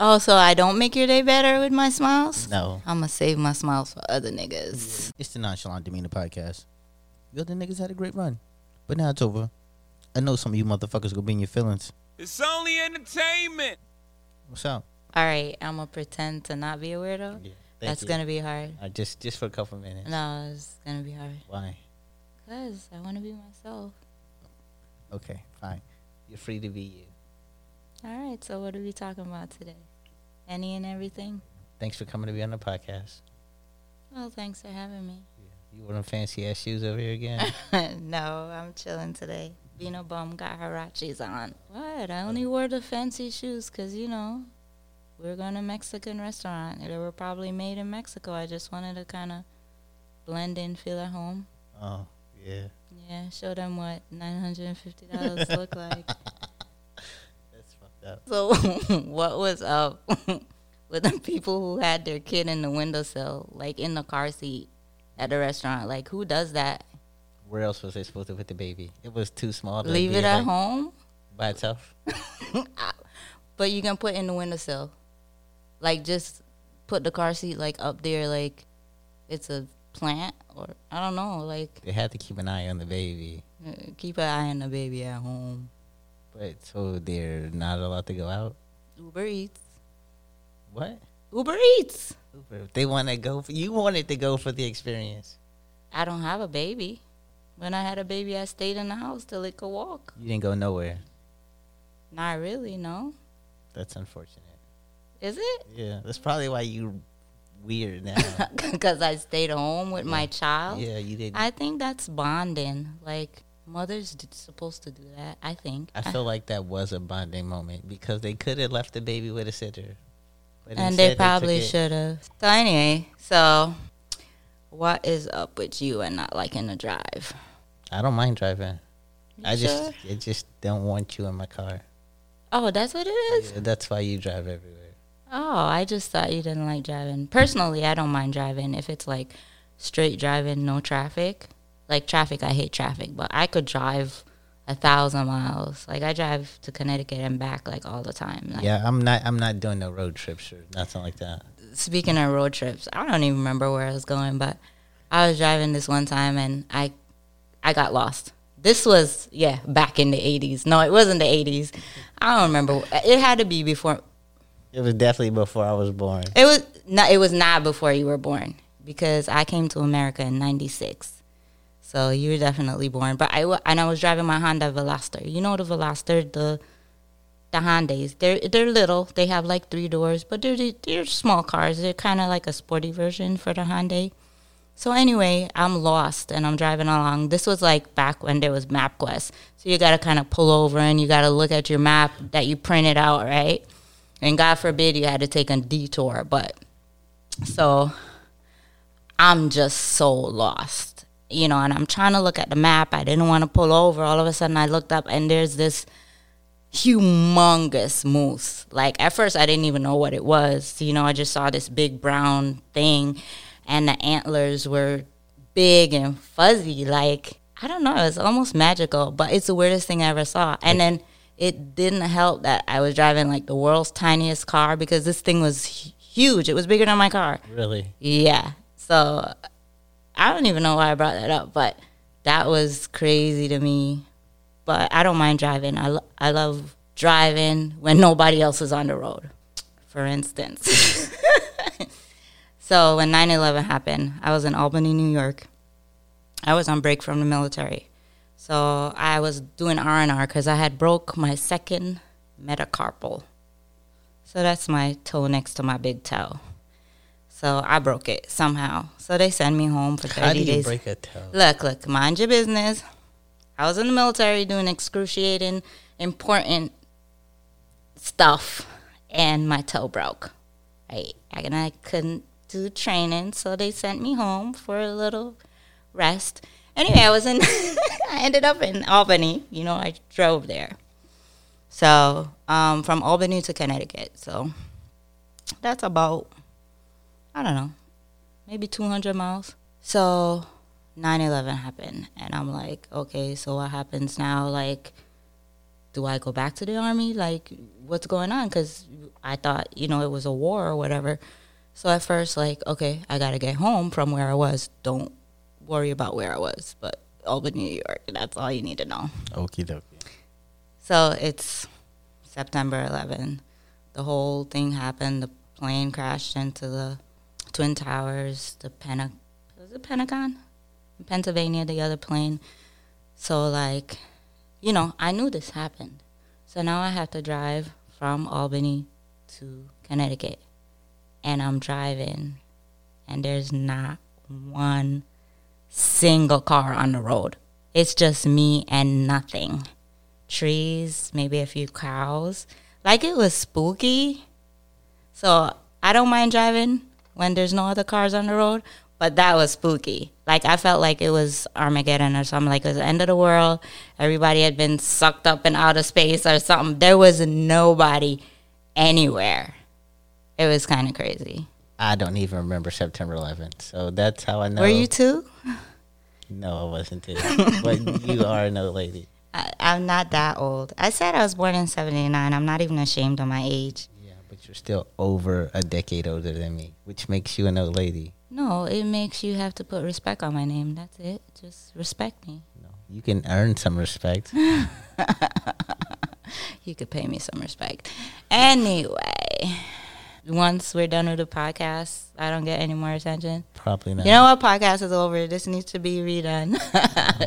Oh, so I don't make your day better with my smiles? No. I'm gonna save my smiles for other niggas. It's the Nonchalant Demeanor podcast. You other niggas had a great run. But now it's over. I know some of you motherfuckers gonna be in your feelings. It's only entertainment. What's up? All right, I'm gonna pretend to not be a weirdo. Yeah, That's you. gonna be hard. Uh, just just for a couple minutes. No, it's gonna be hard. Why? Cause I want to be myself. Okay, fine. You're free to be you. All right, so what are we talking about today? Any and everything? Thanks for coming to be on the podcast. Well, thanks for having me. You wore them fancy ass shoes over here again. no, I'm chilling today. Being a bum, got Huaraches on. What? I only oh. wore the fancy shoes because, you know, we're going to Mexican restaurant. They were probably made in Mexico. I just wanted to kind of blend in, feel at home. oh, yeah. Yeah, show them what $950 look like. That's fucked up. So, what was up with the people who had their kid in the windowsill, like in the car seat at the restaurant? Like, who does that? Where else was they supposed to put the baby? It was too small to Leave it at like, home? by itself. But you can put in the windowsill. Like just put the car seat like up there like it's a plant or I don't know, like They had to keep an eye on the baby. uh, keep an eye on the baby at home. But so they're not allowed to go out? Uber Eats. What? Uber Eats. If they want to go, for, you wanted to go for the experience. I don't have a baby. When I had a baby, I stayed in the house till it could walk. You didn't go nowhere. Not really, no. That's unfortunate. Is it? Yeah, that's probably why you weird now. Because I stayed home with my child. yeah, you did. I think that's bonding. Like mothers d- supposed to do that. I think. I feel like that was a bonding moment because they could have left the baby with a sitter. And they probably should have. So anyway, so what is up with you and not liking to drive? I don't mind driving. I just, sure? I just don't want you in my car. Oh, that's what it is. Yeah, that's why you drive everywhere. Oh, I just thought you didn't like driving. Personally, I don't mind driving if it's like straight driving, no traffic. Like traffic, I hate traffic, but I could drive a thousand miles. Like I drive to Connecticut and back like all the time. Like, Yeah, I'm not. I'm not doing no road trips or nothing like that. speaking of road trips, I don't even remember where I was going, but I was driving this one time and I I got lost. This was yeah, back in the 80s. No, it wasn't the 80s. I don't remember. It had to be before It was definitely before I was born. it was not it was not before you were born because I came to America in 96. So you were definitely born, but I and I was driving my Honda Veloster. You know the Veloster, the the Hondas. They're they're little. They have like three doors, but they're they're small cars. They're kind of like a sporty version for the Hyundai. So anyway, I'm lost and I'm driving along. This was like back when there was MapQuest. So you got to kind of pull over and you got to look at your map that you printed out, right? And God forbid you had to take a detour, but so I'm just so lost. You know, and I'm trying to look at the map. I didn't want to pull over. All of a sudden I looked up and there's this humongous moose. Like at first I didn't even know what it was. You know, I just saw this big brown thing and the antlers were big and fuzzy like I don't know, it was almost magical, but it's the weirdest thing I ever saw. And then it didn't help that I was driving like the world's tiniest car because this thing was huge. It was bigger than my car. Really? Yeah. So I don't even know why I brought that up, but that was crazy to me. But I don't mind driving. I, lo- I love driving when nobody else is on the road, for instance. so when 9 11 happened, I was in Albany, New York. I was on break from the military. So I was doing R&R because I had broke my second metacarpal. So that's my toe next to my big toe. So I broke it somehow. So they send me home for 30 How do you days. break a toe? Look, look, mind your business. I was in the military doing excruciating, important stuff, and my toe broke. Right, and I couldn't do training, so they sent me home for a little rest. Anyway, I was in. I ended up in Albany. You know, I drove there. So um, from Albany to Connecticut. So that's about I don't know, maybe 200 miles. So 9 11 happened. And I'm like, okay, so what happens now? Like, do I go back to the army? Like, what's going on? Because I thought, you know, it was a war or whatever. So at first, like, okay, I got to get home from where I was. Don't worry about where I was, but Albany, New York. That's all you need to know. Okie dokie. So it's September 11. The whole thing happened. The plane crashed into the Twin Towers, the Pentagon. Was it Pentagon? In Pennsylvania, the other plane. So, like, you know, I knew this happened. So now I have to drive from Albany to Connecticut. And I'm driving, and there's not one single car on the road. It's just me and nothing. Trees, maybe a few cows. Like it was spooky. So I don't mind driving when there's no other cars on the road, but that was spooky. Like I felt like it was Armageddon or something. Like it was the end of the world. Everybody had been sucked up in outer space or something. There was nobody anywhere. It was kind of crazy. I don't even remember September 11th, so that's how I know. Were you too? No, I wasn't too. but you are an old lady. I, I'm not that old. I said I was born in '79. I'm not even ashamed of my age. You're still over a decade older than me, which makes you an old lady. No, it makes you have to put respect on my name. That's it. Just respect me. No, you can earn some respect. You could pay me some respect. Anyway, once we're done with the podcast, I don't get any more attention. Probably not. You know what? Podcast is over. This needs to be redone. Uh-huh.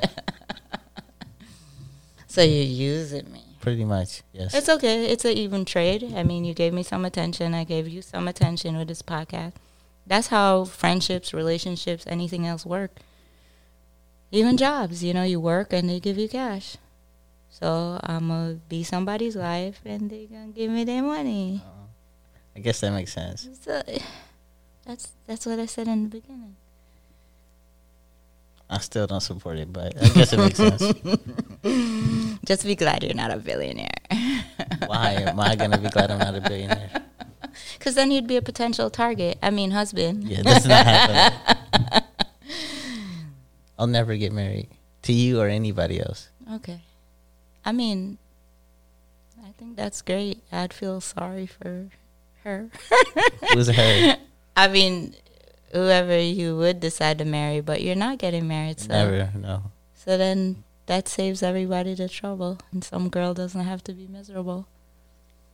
so you're using me. Pretty much, yes. It's okay. It's an even trade. I mean, you gave me some attention. I gave you some attention with this podcast. That's how friendships, relationships, anything else work. Even jobs, you know, you work and they give you cash. So I'm gonna be somebody's wife and they're gonna give me their money. Uh-huh. I guess that makes sense. So, that's that's what I said in the beginning. I still don't support it, but I guess it makes sense. Just be glad you're not a billionaire. Why am I gonna be glad I'm not a billionaire? Because then you'd be a potential target. I mean, husband. Yeah, that's not happening. I'll never get married to you or anybody else. Okay. I mean, I think that's great. I'd feel sorry for her. Who's her? I mean, whoever you would decide to marry, but you're not getting married. So, Never. No. so then that saves everybody the trouble, and some girl doesn't have to be miserable.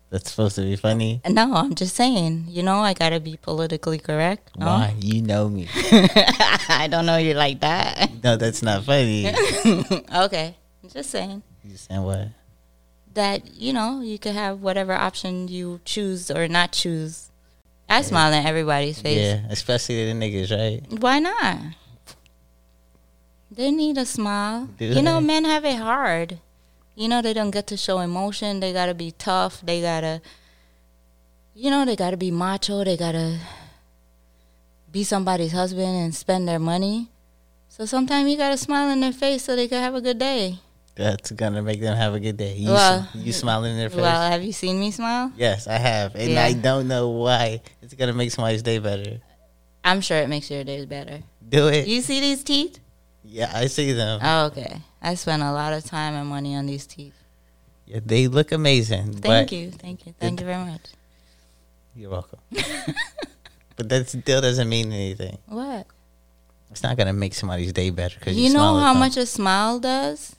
That's supposed to be funny. No, I'm just saying. You know, I gotta be politically correct. No? Why? You know me. I don't know you like that. No, that's not funny. okay, I'm just saying You saying what? that you know you could have whatever option you choose or not choose. I smile in everybody's face. Yeah, especially the niggas, right? Why not? They need a smile. Do you know, men have it hard. You know, they don't get to show emotion. They gotta be tough. They gotta, you know, they gotta be macho. They gotta be somebody's husband and spend their money. So sometimes you gotta smile in their face so they can have a good day. That's gonna make them have a good day. You, Well, you smiling in their face? Well, have you seen me smile? yes, I have, and Yeah. I don't know why. It's gonna make somebody's day better. I'm sure it makes your day better. Do it. You see these teeth? Yeah, I see them. Oh, okay. I spent a lot of time and money on these teeth. yeah, they look amazing. Thank you, thank you, thank you very much. You're welcome. but that still doesn't mean anything. What? It's not gonna make somebody's day better because You know how much a smile does?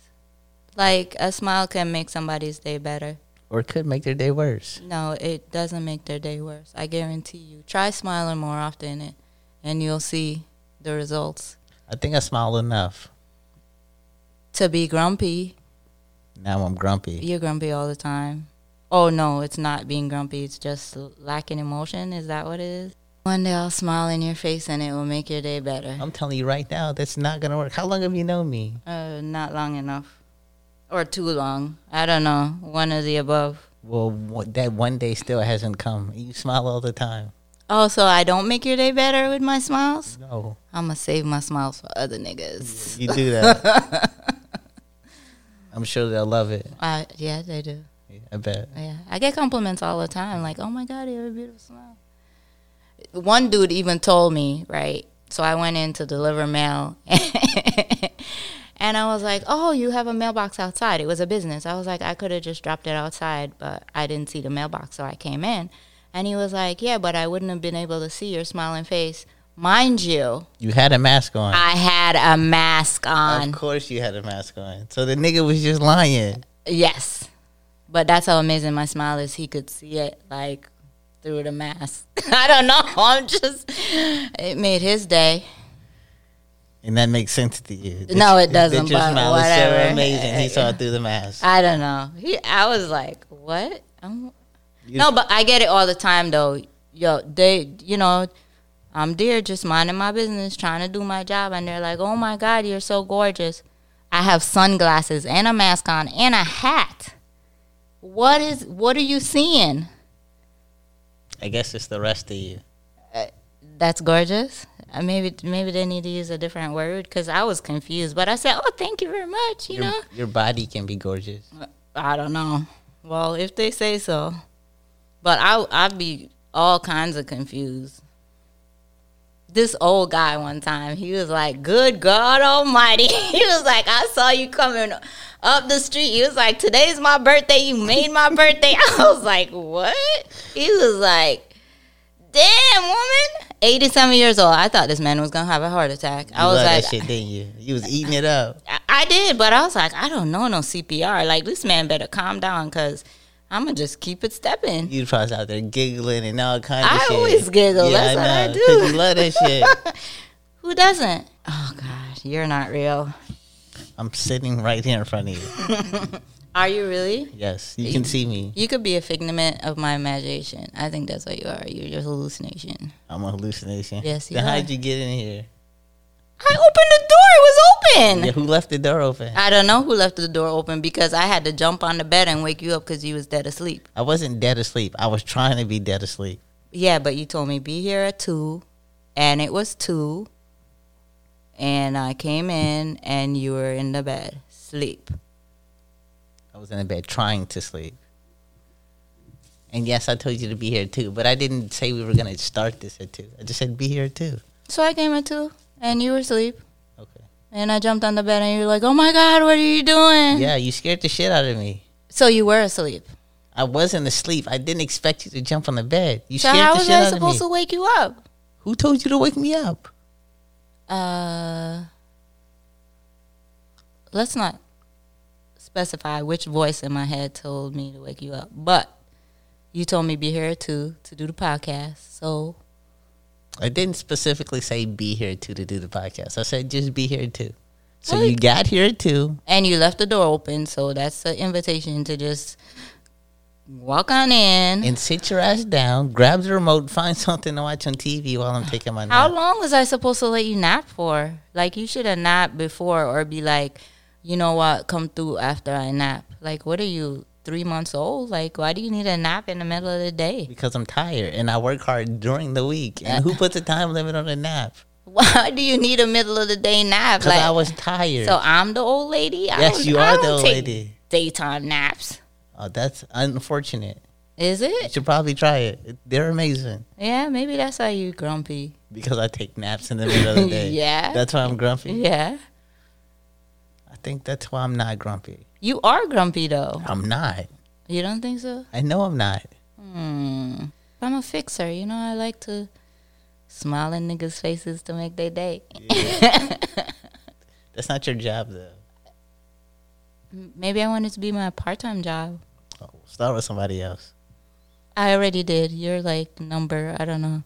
Like a smile can make somebody's day better. or it could make their day worse. No, it doesn't make their day worse. I guarantee you. Try smiling more often and, and you'll see the results. I think I smiled enough. To be grumpy, Now I'm grumpy. you're grumpy all the time. Oh no, it's not being grumpy, it's just lacking emotion. Is that what it is? One day I'll smile in your face and it will make your day better. I'm telling you right now, that's not gonna work. How long have you known me? Uh, not long enough. Or too long. I don't know. One of the above. Well, that one day still hasn't come. You smile all the time. Oh, so I don't make your day better with my smiles? No, I'm gonna save my smiles for other niggas. you do that. I'm sure they'll love it. Uh, yeah, they do. Yeah, I bet. Yeah, I get compliments all the time. Like, oh my god, you have a beautiful smile. One dude even told me, right? So I went in to deliver mail, And I was like, "Oh, you have a mailbox outside." It was a business. I was like, "I could have just dropped it outside, but I didn't see the mailbox, so I came in." And he was like, "Yeah, but I wouldn't have been able to see your smiling face, mind you. You had a mask on. I had a mask on. Of course, you had a mask on. So the nigga was just lying. Yes, but that's how amazing my smile is. He could see it like through the mask. I don't know. I'm just. It made his day. And that makes sense to you. No, it doesn't, your but smile is so whatever. amazing. He saw it through the mask. I don't know. He, I was like, what? I'm, You- no, but I get it all the time though. Yo, they, you know, I'm there just minding my business, trying to do my job, and they're like, "Oh my God, you're so gorgeous." I have sunglasses and a mask on and a hat. What is? What are you seeing? I guess it's the rest of you. That's gorgeous. Uh, Maybe maybe they need to use a different word because I was confused. But I said, "Oh, thank you very much." You Your, know, your body can be gorgeous. I don't know. Well, if they say so, but I I'd be all kinds of confused. This old guy one time, he was like, "Good God Almighty!" He was like, "I saw you coming up the street." He was like, "Today's my birthday. You made my birthday." I was like, "What?" He was like, "Damn, woman." 87 years old. I thought this man was gonna have a heart attack. I You was like, that shit, didn't you? You was eating it up. I- I did, but I was like, I don't know no CPR. Like this man better calm down because I'm gonna just keep it stepping. You probably out there giggling and all kinds of I shit. always giggle. That's what I do. you love that shit. Who doesn't? Oh gosh, you're not real. I'm sitting right here in front of you. Are you really? Yes, you can see me. You could be a figment of my imagination. I think that's what you are. You're just hallucination. I'm a hallucination. Yes, you Then are. how'd you get in here? I opened the door. It was open. Yeah, who left the door open? I don't know who left the door open because I had to jump on the bed and wake you up because you was dead asleep. I wasn't dead asleep. I was trying to be dead asleep. Yeah, but you told me be here at two, and it was two, and I came in and you were in the bed sleep. I was in the bed trying to sleep. And yes, I told you to be here too, but I didn't say we were gonna start this at two. I just said be here too. So I came at two, and you were asleep. And I jumped on the bed, and you were like, "Oh my God, what are you doing?" Yeah, you scared the shit out of me. So you were asleep. I wasn't asleep. I didn't expect you to jump on the bed. You So scared the shit I out of me. How was I supposed to wake you up? Who told you to wake me up? Uh, let's not specify which voice in my head told me to wake you up, but you told me be here two to do the podcast. So I didn't specifically say be here too to do the podcast. I said just be here too. So Well, you got here too. and you left the door open, so that's an invitation to just walk on in. And sit your ass down, grab the remote, find something to watch on TV while I'm taking my nap. How nap. long was I supposed to let you nap for? Like you should have napped before, or be like, you know what, come through after I nap. Like, what are you, three months old? Like, why do you need a nap in the middle of the day? Because I'm tired and I work hard during the week. And who puts a time limit on a nap? Why do you need a middle of the day nap? Because Like, I was tired. so I'm the old lady. I yes, you I are the old lady. Daytime naps. Oh, that's unfortunate. Is it? You should probably try it. It- They're amazing. Yeah, maybe that's why you grumpy. Because I take naps in the middle of the day. Yeah. That's why I'm grumpy. Yeah, I think that's why I'm not grumpy. You are grumpy though. I'm not. You don't think so? I know I'm not. Hmm. I'm a fixer. You know, I like to smile in niggas' faces to make their day. That's not your job though. Maybe I want it to be my part-time job. Oh, start with somebody else. I already did. You're like number. I don't know.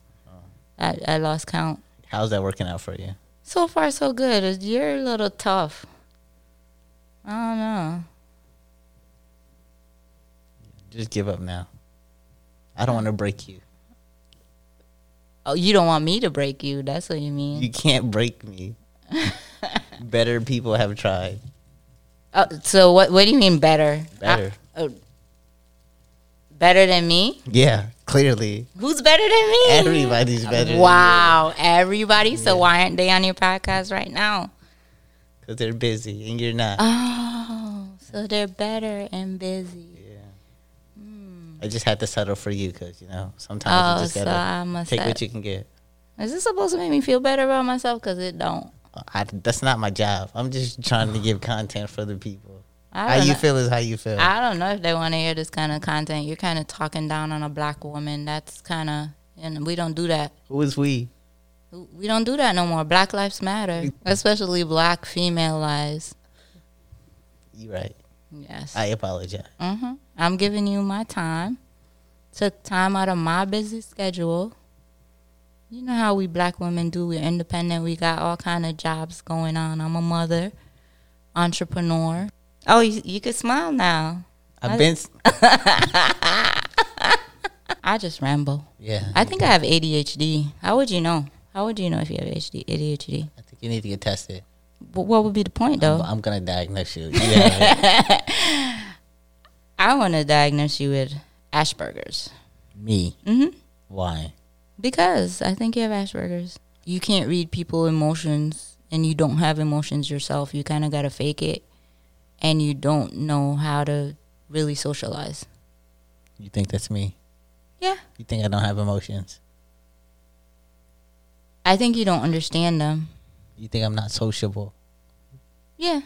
I I lost count. How's that working out for you? So far, so good. You're a little tough. I don't know. Just give up now. I don't want to break you. Oh, you don't want me to break you. That's what you mean. You can't break me. Better people have tried. Oh, so what? What do you mean better? Better. I- oh, better than me? Yeah, clearly. Who's better than me? Everybody's better. Wow, everybody. So why aren't they on your podcast right now? Because they're busy and you're not. Oh, so they're better and busy. yeah. I just had to settle for you because, you know, sometimes Oh, you just got to I'm take set. what you can get. Is this supposed to make me feel better about myself? Cause it don't. I, that's not my job. I'm just trying to give content for the people. How you know. feel is how you feel. I don't know if they want to hear this kind of content. You're kind of talking down on a black woman. That's kind of, and we don't do that. Who is we? We don't do that no more. Black lives matter, especially black female lives. You're right. Yes. I apologize. hmm I'm giving you my time. Took time out of my busy schedule. You know how we black women do. We're independent. We got all kind of jobs going on. I'm a mother, entrepreneur. Oh, you, you could smile now. I've been. s- I just ramble. Yeah. I think I have ADHD. How would you know? How would you know if you have HD, ADHD? I think you need to get tested. But what would be the point, I'm, though? I'm gonna diagnose you. It. I want to diagnose you with Asperger's. Me. hmm Why? Because I think you have Asperger's. You can't read people emotions and you don't have emotions yourself. You kind of got to fake it and you don't know how to really socialize. You think that's me? Yeah. You think I don't have emotions? I think you don't understand them. You think I'm not sociable? Yeah.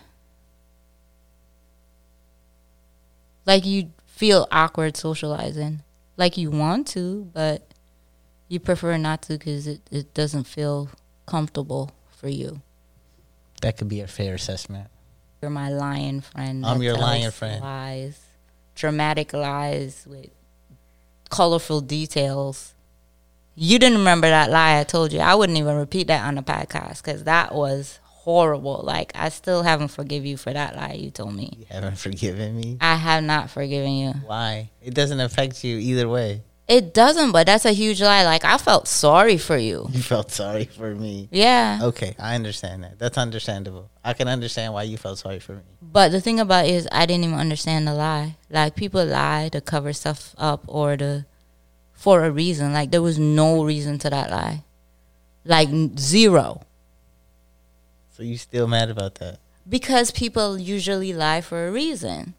Like you feel awkward socializing. Like you want to, but you prefer not to because it, it doesn't feel comfortable for you. That could be a fair assessment. You're my lion friend. I'm your lion friend. Lies, dramatic lies with colorful details. You didn't remember that lie I told you. I wouldn't even repeat that on the podcast because that was horrible. Like I still haven't forgive you for that lie you told me. You haven't forgiven me. I have not forgiven you. Why? It doesn't affect you either way. It doesn't, but that's a huge lie. Like I felt sorry for you. You felt sorry for me. Yeah. Okay, I understand that. That's understandable. I can understand why you felt sorry for me. But the thing about it is, I didn't even understand the lie. Like people lie to cover stuff up or to for a reason. Like there was no reason to that lie. Like zero. So you still mad about that? Because people usually lie for a reason.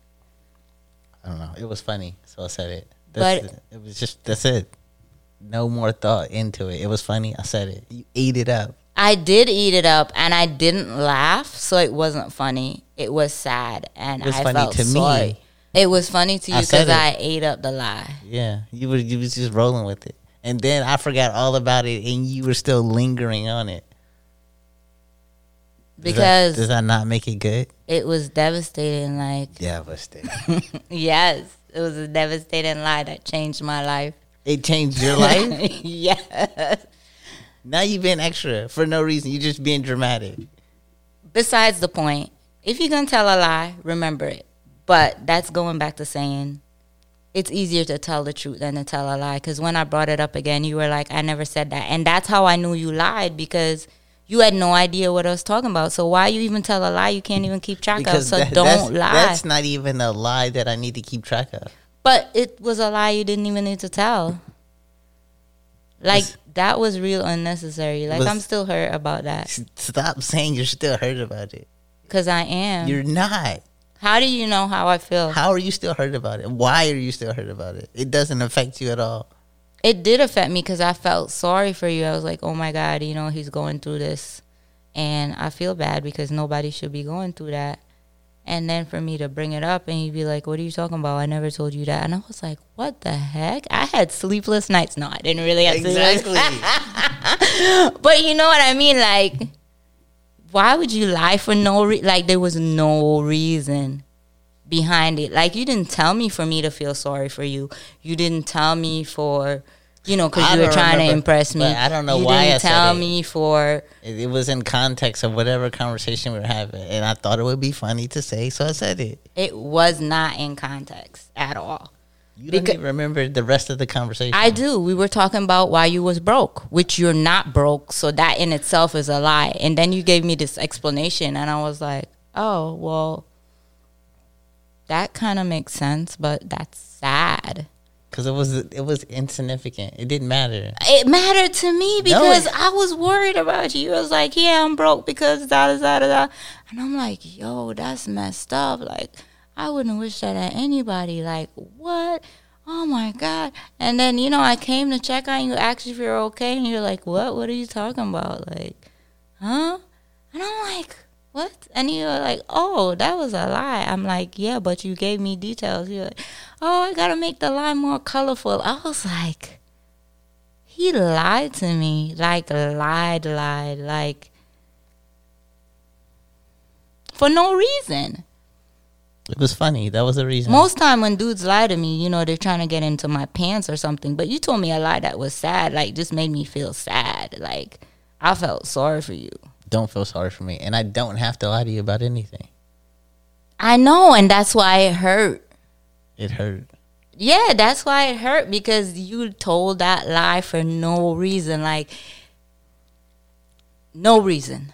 I don't know. It was funny, so I said it. That's But- it. it was just that's it. No more thought into it. It was funny. I said it. You ate it up. I did eat it up and I didn't laugh, so it wasn't funny. It was sad and It was I funny felt to me. It was funny to you because it. I ate up the lie. Yeah, you were you was just rolling with it, and then I forgot all about it, and you were still lingering on it. Does that- Because does that not make it good? it was devastating. Like, Devastating. yes, it was a devastating lie that changed my life. it changed your life. yes. now you've been extra for no reason. You're just being dramatic. Besides the point, if you're gonna tell a lie, remember it. But that's going back to saying it's easier to tell the truth than to tell a lie. Because when I brought it up again, you were like, "I never said that," and that's how I knew you lied because you had no idea what I was talking about. So why you even tell a lie you can't even keep track of? So that- don't that's, lie. That's not even a lie that I need to keep track of. But it was a lie you didn't even need to tell. Like It's- that was real unnecessary. Like was- I'm still hurt about that Stop saying you're still hurt about it. because I am. You're not. How do you know how I feel? How are you still hurt about it? Why are you still hurt about it? It doesn't affect you at all. it did affect me because I felt sorry for you. I was like, oh my God, you know, he's going through this. And I feel bad because nobody should be going through that. And then for me to bring it up and you'd be like, what are you talking about? I never told you that. And I was like, what the heck? I had sleepless nights. No, I didn't really have Exactly. But you know what I mean? Like, why would you lie for no re- like there was no reason behind it. Like you didn't tell me for me to feel sorry for you. You didn't tell me for you know because you were trying to impress me. I don't know why. you why didn't I tell me for It, it was in context of whatever conversation we were having, and I thought it would be funny to say, so I said it. it was not in context at all. You don't even remember the rest of the conversation. I do. We were talking about why you was broke, which you're not broke. So that in itself is a lie. And then you gave me this explanation, and I was like, oh, well, that kind of makes sense, but that's sad. because it was it was insignificant. It didn't matter. It mattered to me No, because it- I was worried about you. I was like, yeah, I'm broke because da da da da. And I'm like, yo, that's messed up. Like, I wouldn't wish that at anybody. Like, what? Oh my God. And then, you know, I came to check on you, asked if you're okay. And you're like, what? What are you talking about? Like, huh? And I'm like, what? And you're like, oh, that was a lie. I'm like, yeah, but you gave me details. You're like, oh, I gotta make the lie more colorful. I was like, he lied to me, like lied, lied, like for no reason. It was funny. That was the reason. Most time when dudes lie to me, you know, they're trying to get into my pants or something. But you told me a lie that was sad, like just made me feel sad. Like I felt sorry for you. don't feel sorry for me, and I don't have to lie to you about anything. I know, and that's why it hurt. It hurt. Yeah, that's why it hurt because you told that lie for no reason. Like, no reason.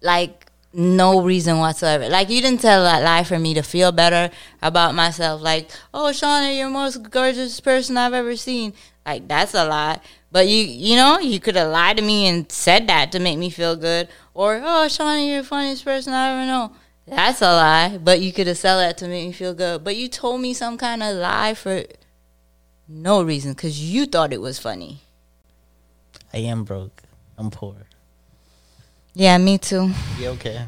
Like, no reason whatsoever. Like, you didn't tell that lie for me to feel better about myself. Like, oh, Shauna, you're the most gorgeous person I've ever seen. Like, that's a lie. But you, you know, you could have lied to me and said that to make me feel good. Or, oh, Shauna, you're the funniest person I ever know. That's a lie, but you could have said that to make me feel good. But you told me some kind of lie for no reason because you thought it was funny. I am broke. I'm poor. Yeah, me too. Yeah, okay?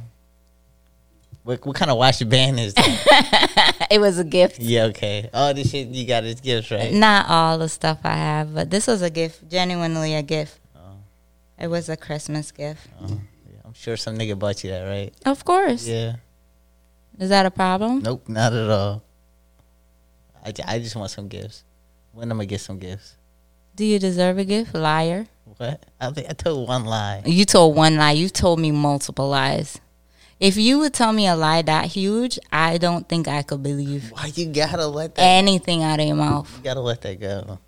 What what kind of wash your band is that? it was a gift. yeah, okay. All this shit you got is gifts, right? Not all the stuff I have, but this was a gift. Genuinely a gift. Oh. It was a Christmas gift. Oh, yeah, I'm sure some nigga bought you that, right? Of course. Yeah. Is that a problem? Nope, not at all. I, I just want some gifts. When am I going to get some gifts? Do you deserve a gift? Liar. What? I think I told one lie. You told one lie. You told me multiple lies. If you would tell me a lie that huge, I don't think I could believe Why you gotta let that? anything out of your mouth. You gotta let that go.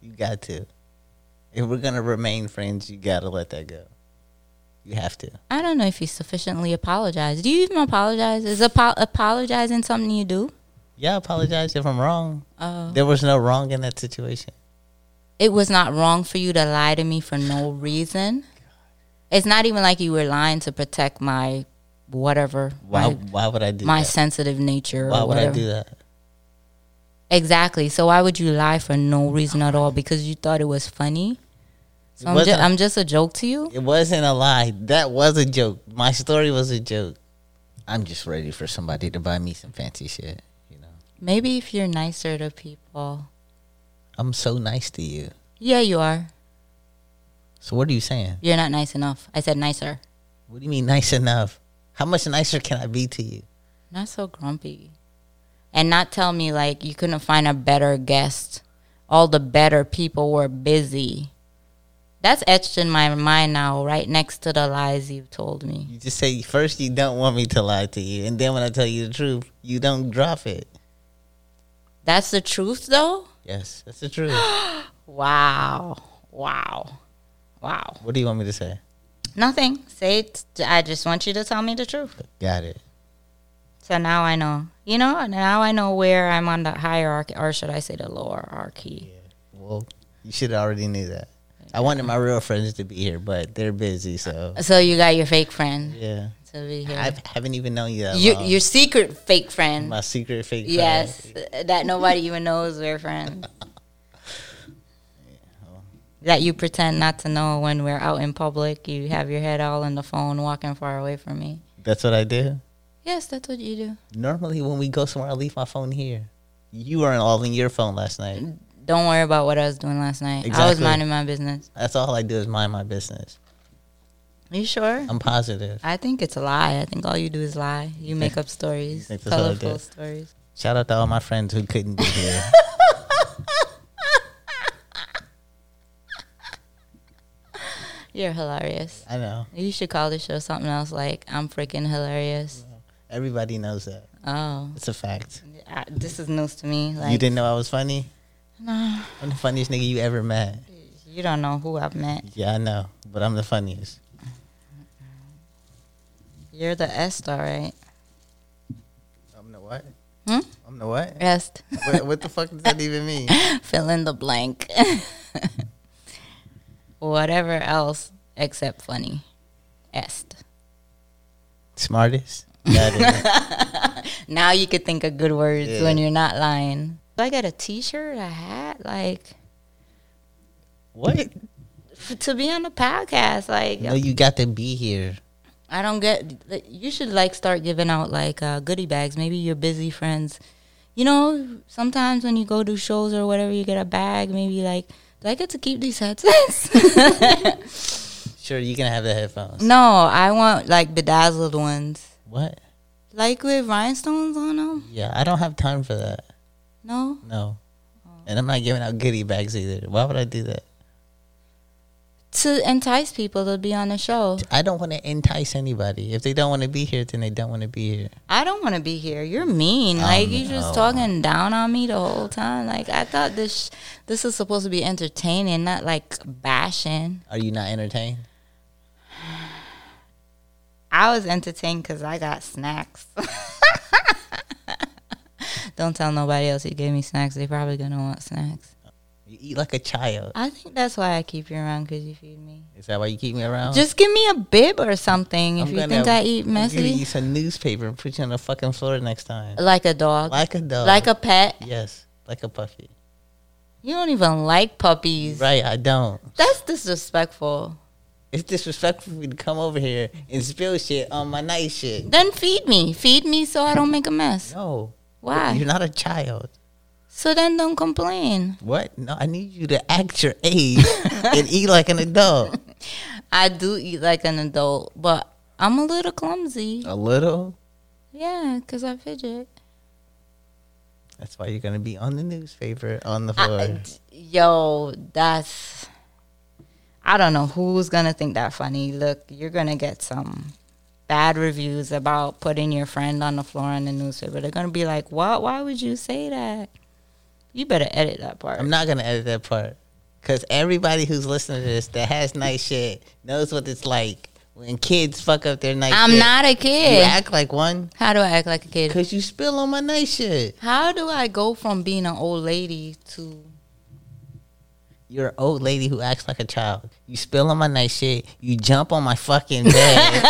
You got to. If we're gonna remain friends, you gotta let that go. You have to. I don't know if you sufficiently apologize. Do you even apologize? Is apo- apologizing something you do? Yeah, I apologize if I'm wrong. Oh. There was no wrong in that situation. It was not wrong for you to lie to me for no reason. It's not even like you were lying to protect my whatever, Why? my, why would I do that? my that? sensitive nature. Why would I do that? Exactly. So why would you lie for no reason at all? Because you thought it was funny. So I'm, ju- I'm just a joke to you. It wasn't a lie. That was a joke. My story was a joke. I'm just ready for somebody to buy me some fancy shit. You know, Maybe if you're nicer to people. I'm so nice to you. Yeah, you are. So what are you saying? You're not nice enough. I said nicer. What do you mean nice enough? How much nicer can I be to you? Not so grumpy. And not tell me like you couldn't find a better guest. All the better people were busy. That's etched in my mind now, right next to the lies you've told me. You just say first you don't want me to lie to you, and then when I tell you the truth, you don't drop it. That's the truth though? Yes, that's the truth. Wow. Wow. Wow. what do you want me to say? Nothing. Say it. I just want you to tell me the truth. Got it. So now I know. You know, now I know where I'm on the hierarchy, or should I say the lower hierarchy. Well, you should already knew that. I wanted my real friends to be here, but they're busy, so So you got your fake friend yeah. Be here. I haven't even known you that your, long. your secret fake friend. my secret fake friend. Yes, that nobody even knows we're friends. That you pretend not to know when we're out in public. You have your head all in the phone, walking far away from me. That's what I do. Yes, that's what you do. Normally, when we go somewhere, I leave my phone here. You weren't all in your phone last night. Don't worry about what I was doing last night. I was minding my business. That's all I do is mind my business. You sure? I'm positive. I think it's a lie. I think all you do is lie. You make up stories, think that's all I do? colorful stories. Shout out to all my friends who couldn't be here. You're hilarious. I know. You should call the show something else like I'm freaking hilarious. Everybody knows that. Oh, It's a fact. I, this is news to me. Like you didn't know I was funny? No, I'm the funniest nigga you ever met. you don't know who I've met. Yeah, I know. But I'm the funniest. You're the est, all right. I'm the what? Hmm? I'm the what? Est. what? What the fuck does that even mean? Fill in the blank. Whatever else except funny. Est. Smartest? Got. Now you could think of good words Yeah. when you're not lying. Do I get a T-shirt, a hat, like what? to be on the podcast. Like No, you got to be here. I don't get. You should like start giving out like uh, goodie bags. Maybe your busy friends. You know, sometimes when you go do shows or whatever, you get a bag. Maybe like, do I get to keep these headsets? Sure, you can have the headphones. no, I want like bedazzled ones, What? like with rhinestones on them. Yeah, I don't have time for that. No, No. And I'm not giving out goodie bags either. Why would I do that? To entice people to be on the show. I don't want to entice anybody. If they don't want to be here, then they don't want to be here. I don't want to be here. You're mean. Like you're just no. talking down on me the whole time. Like I thought this this is supposed to be entertaining, not like bashing. Are you not entertained? I was entertained because I got snacks. Don't tell nobody else you gave me snacks. They probably gonna want snacks. You eat like a child. I think that's why I keep you around because you feed me. Is that why you keep me around? Just give me a bib or something if I'm you gonna- think I eat messy. I'm gonna eat some newspaper and put you on the fucking floor next time. Like a dog, Like a dog. like a pet. yes, like a puppy. You don't even like puppies. Right, I don't. That's disrespectful. It's disrespectful for you to come over here and spill shit on my nice shit. Then feed me. Feed me so I don't make a mess. No. Why? You're not a child. So then don't complain. What? No, I need you to act your age and eat like an adult. I do eat like an adult, but I'm a little clumsy. A little? Yeah, because I fidget. That's why you're gonna be on the newspaper on the floor. I- yo, that's. I don't know who's gonna think that funny. Look, you're gonna get some bad reviews about putting your friend on the floor in the newspaper. They're gonna be like, "What? Why would you say that?" You better edit that part. I'm not gonna edit that part. Cause everybody who's listening to this that has nice shit knows what it's like when kids fuck up their nice I'm shit. not a You kid. act like one How do I act like a kid? because you spill on my nice shit. How do I go from being an old lady to You're an old lady who acts like a child. You spill on my nice shit. You jump on my fucking bed.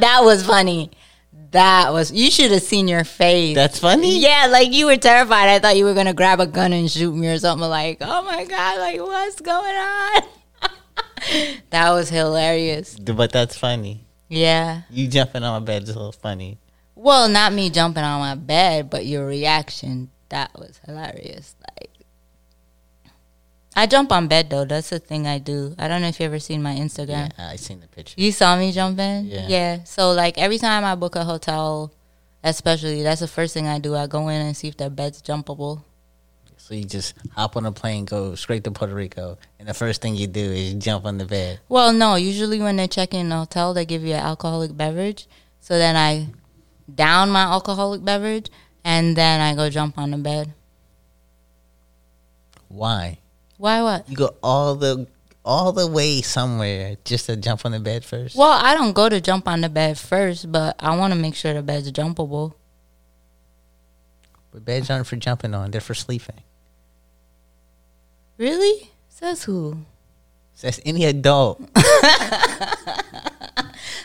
that was funny. That was you should have seen your face. That's funny. Yeah, like you were terrified. I thought you were gonna grab a gun and shoot me or something. Like, oh my god, like what's going on? that was hilarious. But that's funny. Yeah. You jumping on my bed is a little funny. Well, not me jumping on my bed, but your reaction. That was hilarious. Like, I jump on bed though. That's the thing I do. I don't know if you ever seen my Instagram. Yeah, I seen the picture. You saw me jump in? Yeah. So like every time I book a hotel, especially that's the first thing I do. I go in and see if their bed's jumpable. So you just hop on a plane, go straight to Puerto Rico, and the first thing you do is jump on the bed. Well, no, usually when they check in the hotel they give you an alcoholic beverage. So then I down my alcoholic beverage and then I go jump on the bed. Why? Why what? You go all the all the way somewhere just to jump on the bed first. Well, I don't go to jump on the bed first, but I want to make sure the bed's jumpable. But beds aren't for jumping on; they're for sleeping. Really? Says who? Says any adult.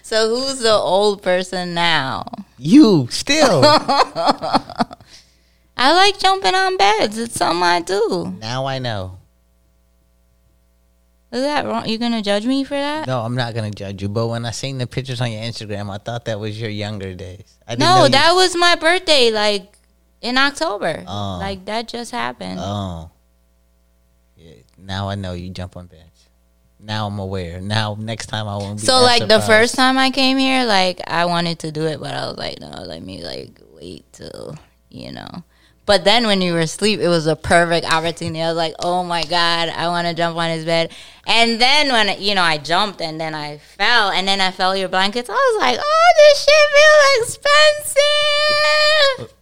So who's the old person now? You still. I like jumping on beds. It's something I do. now I know. Is that wrong? You're gonna judge me for that? No, I'm not gonna judge you. But when I seen the pictures on your Instagram, I thought that was your younger days. I didn't know No, you- that was my birthday, like in October. Oh. Like that just happened. Oh. Yeah, now I know you jump on beds. Now I'm aware. Now next time I won't be. so like the first time I came here, like I wanted to do it, but I was like, no, let me like wait till you know. But then when you were asleep, it was a perfect opportunity. I was like, oh my god, I want to jump on his bed. And then when you know I jumped and then I fell and then I fell your blankets, I was like, oh, this shit feels expensive.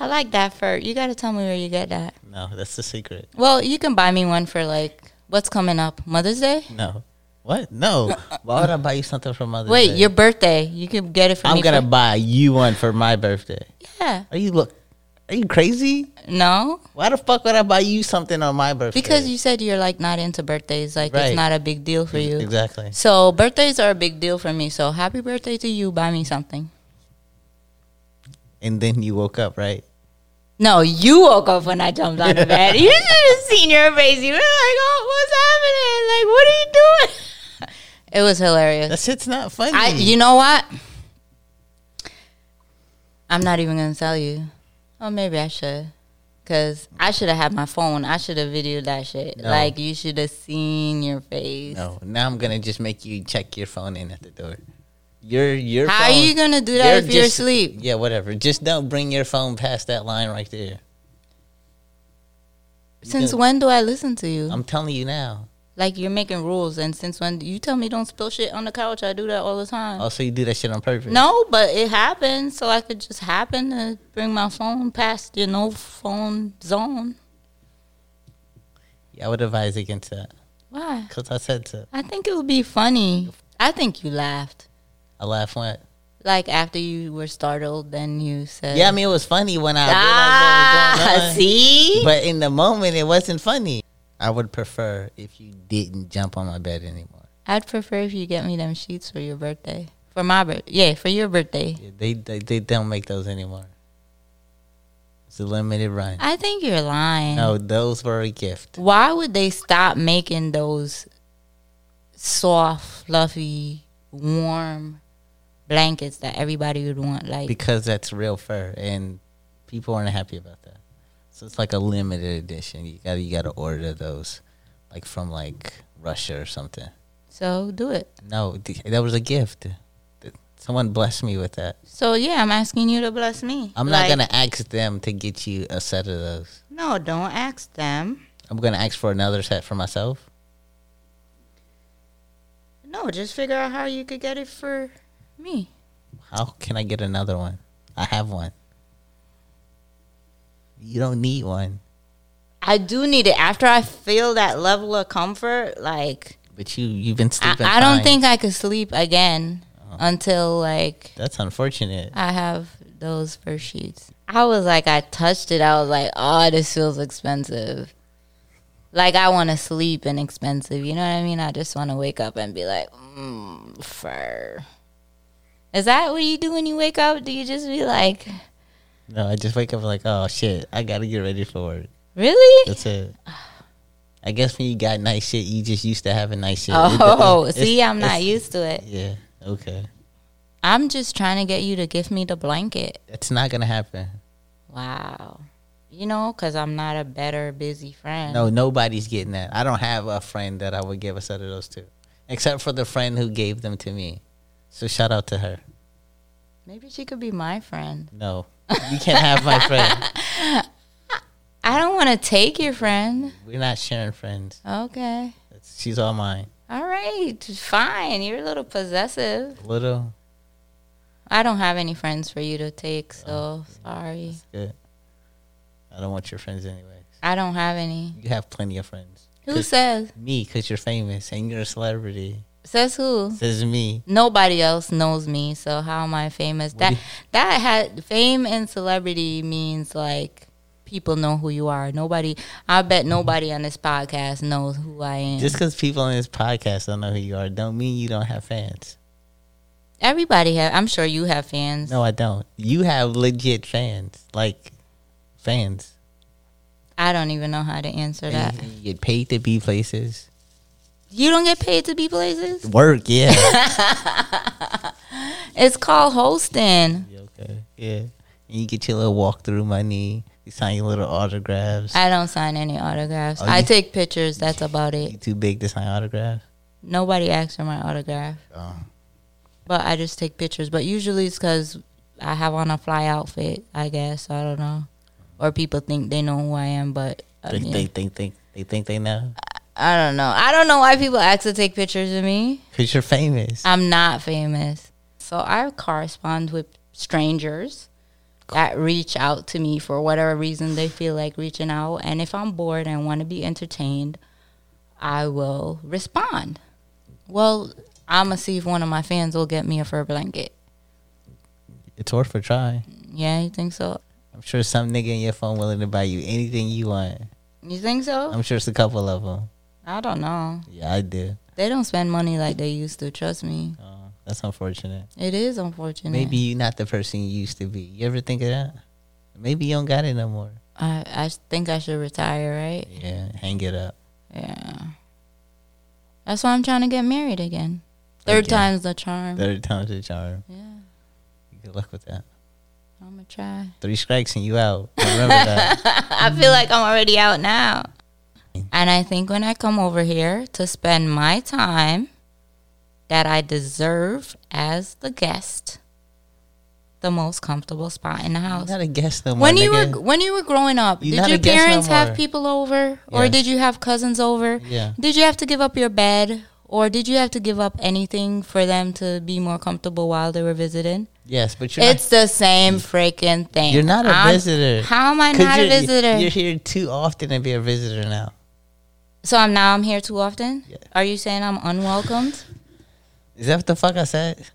I like that fur. You got to tell me where you get that. No, that's the secret. Well, you can buy me one for like what's coming up, Mother's Day. No. What? No. Why would I buy you something for Mother's Wait, Day? Wait, your birthday. You can get it for I'm me. gonna buy you one for my birthday. yeah. Are you look? Are you crazy? No, Why the fuck would I buy you something on my birthday? because you said you're like not into birthdays. Like Right. it's not a big deal for you. exactly. So birthdays are a big deal for me. So happy birthday to you. Buy me something. And then you woke up, right? No, you woke up when I jumped on the bed. You should have seen your face. You were like, "Oh, what's happening? Like, what are you doing?" It was hilarious. That shit's not funny. I, you know what? I'm not even gonna tell you. Oh, maybe I should, cause I should have had my phone. I should have videoed that shit. No. Like you should have seen your face. no, now I'm gonna just make you check your phone in at the door. Your your How phone, are you gonna do that if you're asleep? Yeah, whatever. Just don't bring your phone past that line right there. Since when do I listen to you? I'm telling you now. Like you're making rules, and since when you tell me don't spill shit on the couch, I do that all the time. Oh, so you do that shit on purpose. No, but it happened, so I could just happen to bring my phone past your no phone zone. Yeah, I would advise against that. Why? Cause I said so. I think it would be funny. I think you laughed. I laugh when. Like after you were startled, then you said, Yeah, I mean it was funny when I ah, realized what was going on. see." But in the moment, it wasn't funny. I would prefer if you didn't jump on my bed anymore. I'd prefer if you get me them sheets for your birthday. For my birthday, yeah, for your birthday. Yeah, they, they they don't make those anymore. It's a limited run. I think you're lying. No, those were a gift Why would they stop making those soft, fluffy, warm blankets that everybody would want? Like, because that's real fur, and people aren't happy about that. So it's like a limited edition. You got to you got to order those, like from like Russia or something. so do it. No, that was a gift. Someone blessed me with that. So yeah, I'm asking you to bless me. I'm Like, not gonna ask them to get you a set of those. No, don't ask them. I'm gonna ask for another set for myself. No, just figure out how you could get it for me. How can I get another one? I have one. You don't need one, I do need it after I feel that level of comfort. Like but you you've been I, sleeping. I don't think I could sleep again until like that's unfortunate. I have those first sheets. I was like, I touched it. I was like, oh, this feels expensive. Like I want to sleep and expensive. You know what I mean? I just want to wake up and be like, mm, fur. Is that what you do when you wake up? Do you just be like, No, I just wake up like, oh shit, I gotta get ready for work. really? That's it. I guess when you got nice shit, you just used to having nice shit. Oh, It- it- see, I'm not used to it. Yeah. Okay. I'm just trying to get you to give me the blanket. It's not gonna happen. Wow. You know, because I'm not a better, busy friend. No, nobody's getting that. I don't have a friend that I would give a set of those to, except for the friend who gave them to me. So shout out to her. Maybe she could be my friend. No, you can't have my friend. I don't want to take your friend. We're not sharing friends. Okay. She's all mine. All right. Fine. You're a little possessive. Little, I don't have any friends for you to take, so oh, sorry. good. I don't want your friends anyways. I don't have any. You have plenty of friends. Who says? Me, because you're famous and you're a celebrity. Says who? Says me. Nobody else knows me, so how am I famous? What That that had fame and celebrity means like people know who you are. Nobody, I bet nobody on this podcast knows who I am. Just because people on this podcast don't know who you are, don't mean you don't have fans. Everybody have. I'm sure you have fans. No, I don't. You have legit fans, like fans. I don't even know how to answer that. You get paid to be places. You don't get paid to be places. Work, yeah. It's called hosting. Yeah, okay, yeah. And you get your little walkthrough money. You sign your little autographs. I don't sign any autographs. Oh, I you- take pictures. That's about you it. too big to sign autographs. Nobody asks for my autograph, Oh. but I just take pictures. But usually it's because I have on a fly outfit. I guess I don't know, or people think they know who I am, but uh, They, yeah. they think think they think they know I don't know. I don't know why people ask to take pictures of me. because you're famous. I'm not famous. So I correspond with strangers that reach out to me for whatever reason they feel like reaching out. And if I'm bored and want to be entertained, I will respond. Well, I'm going to see if one of my fans will get me a fur blanket. It's worth a try. Yeah, you think so? I'm sure some nigga in your phone willing to buy you anything you want. You think so? I'm sure it's a couple of them. I don't know. Yeah, I do. They don't spend money like they used to, trust me. Oh, that's unfortunate. It is unfortunate. Maybe you're not the person you used to be. You ever think of that? Maybe you don't got it no more. I I think I should retire, right? Yeah, hang it up. Yeah. That's why I'm trying to get married again. Third Again. time's the charm. Third time's the charm. Yeah, Good luck with that. I'm gonna try. Three strikes and you out. Remember that. I feel like I'm already out now. And I think when I come over here to spend my time that I deserve as the guest, the most comfortable spot in the You're house. not a guest no more. When you nigga. were when you were growing up, You're did your guest no parents have people over, or Yes. did you have cousins over? Yeah. Did you have to give up your bed, or did you have to give up anything for them to be more comfortable while they were visiting? Yes, but you're It's the same freaking thing. You're not a I'm- visitor. How am I not a visitor? You're here too often to be a visitor now. So I'm now I'm here too often. Yeah. Are you saying I'm unwelcomed? Is that what the fuck I said?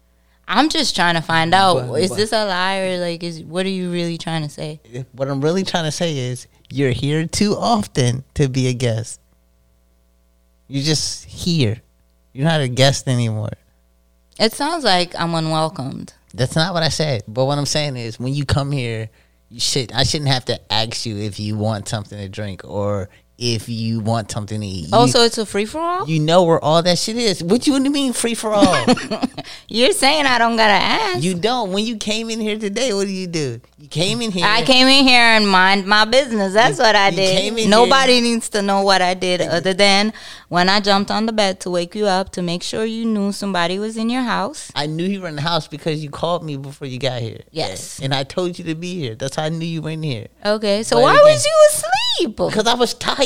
I'm just trying to find out. But- is but- this a lie or like is what are you really trying to say? What I'm really trying to say is you're here too often to be a guest. You're just here. You're not a guest anymore. It sounds like I'm unwelcomed. That's not what I said. But what I'm saying is when you come here, you should I shouldn't have to ask you if you want something to drink or if you want something to eat. Oh, you, so it's a free for all? you know where all that shit is. What you mean free for all? You're saying I don't gotta ask. you don't. When you came in here today, what do you do? You came in here. I came in here and mind my business. That's You- what I did. Nobody needs to know what I did other than when I jumped on the bed to wake you up to make sure you knew somebody was in your house. I knew you were in the house because you called me before you got here. Yes. And I told you to be here. That's how I knew you were in here. Okay, so But why again- was you asleep? Because I was tired.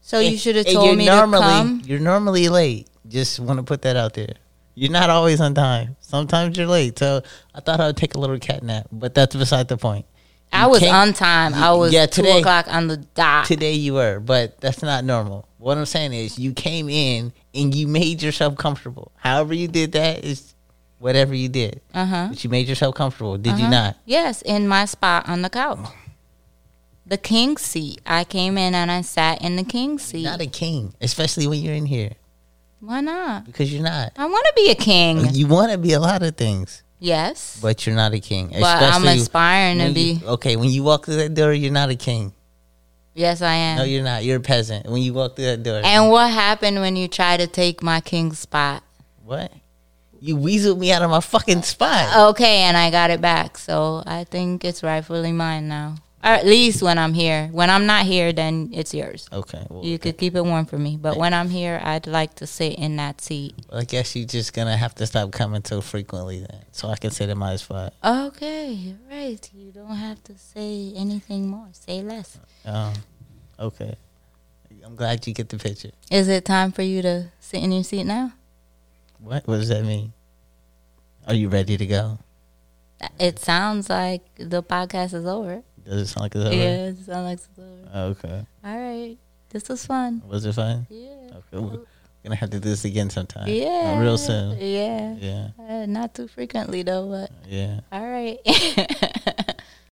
So you should have told me normally, to come. You're normally late. Just want to put that out there. You're not always on time. Sometimes you're late. So I thought I would take a little cat nap, but that's beside the point. I was on time. I was yeah, two o'clock on the dot. Today you were, but that's not normal. What I'm saying is you came in and you made yourself comfortable. However you did that is whatever you did. Uh huh. But you made yourself comfortable. Did you Uh-huh. not? Yes, in my spot on the couch. The king seat. I came in and I sat in the king seat. Not a king, especially when you're in here, Why not? because you're not. I want to be a king. Uh, you want to be a lot of things, Yes. but you're not a king. But I'm aspiring to when you- be. okay, when you walk through that door, you're not a king. Yes, I am. No, you're not. You're a peasant. When you walk through that door, and what happened when you try to take my king spot? what? You weaseled me out of my fucking spot. Okay, and I got it back. So I think it's rightfully mine now. Or at least when I'm here. When I'm not here, then it's yours. Okay, well, You could keep it warm for me. But when I'm here, I'd like to sit in that seat. well, I guess you're just gonna have to stop coming so frequently then, so I can sit in my spot. Okay, right. You don't have to say anything more. Say less. Um, okay. I'm glad you get the picture. Is it time for you to sit in your seat now? What? What does that mean? Are you ready to go? It sounds like the podcast is over. Does it sound like a over? Yeah, it sounds like it's over. Okay. All right. This was fun. Was it fun? Yeah. Okay. We're gonna have to do this again sometime. Yeah. Uh, real soon. Yeah. Yeah. Uh, not too frequently though, but Yeah. all right.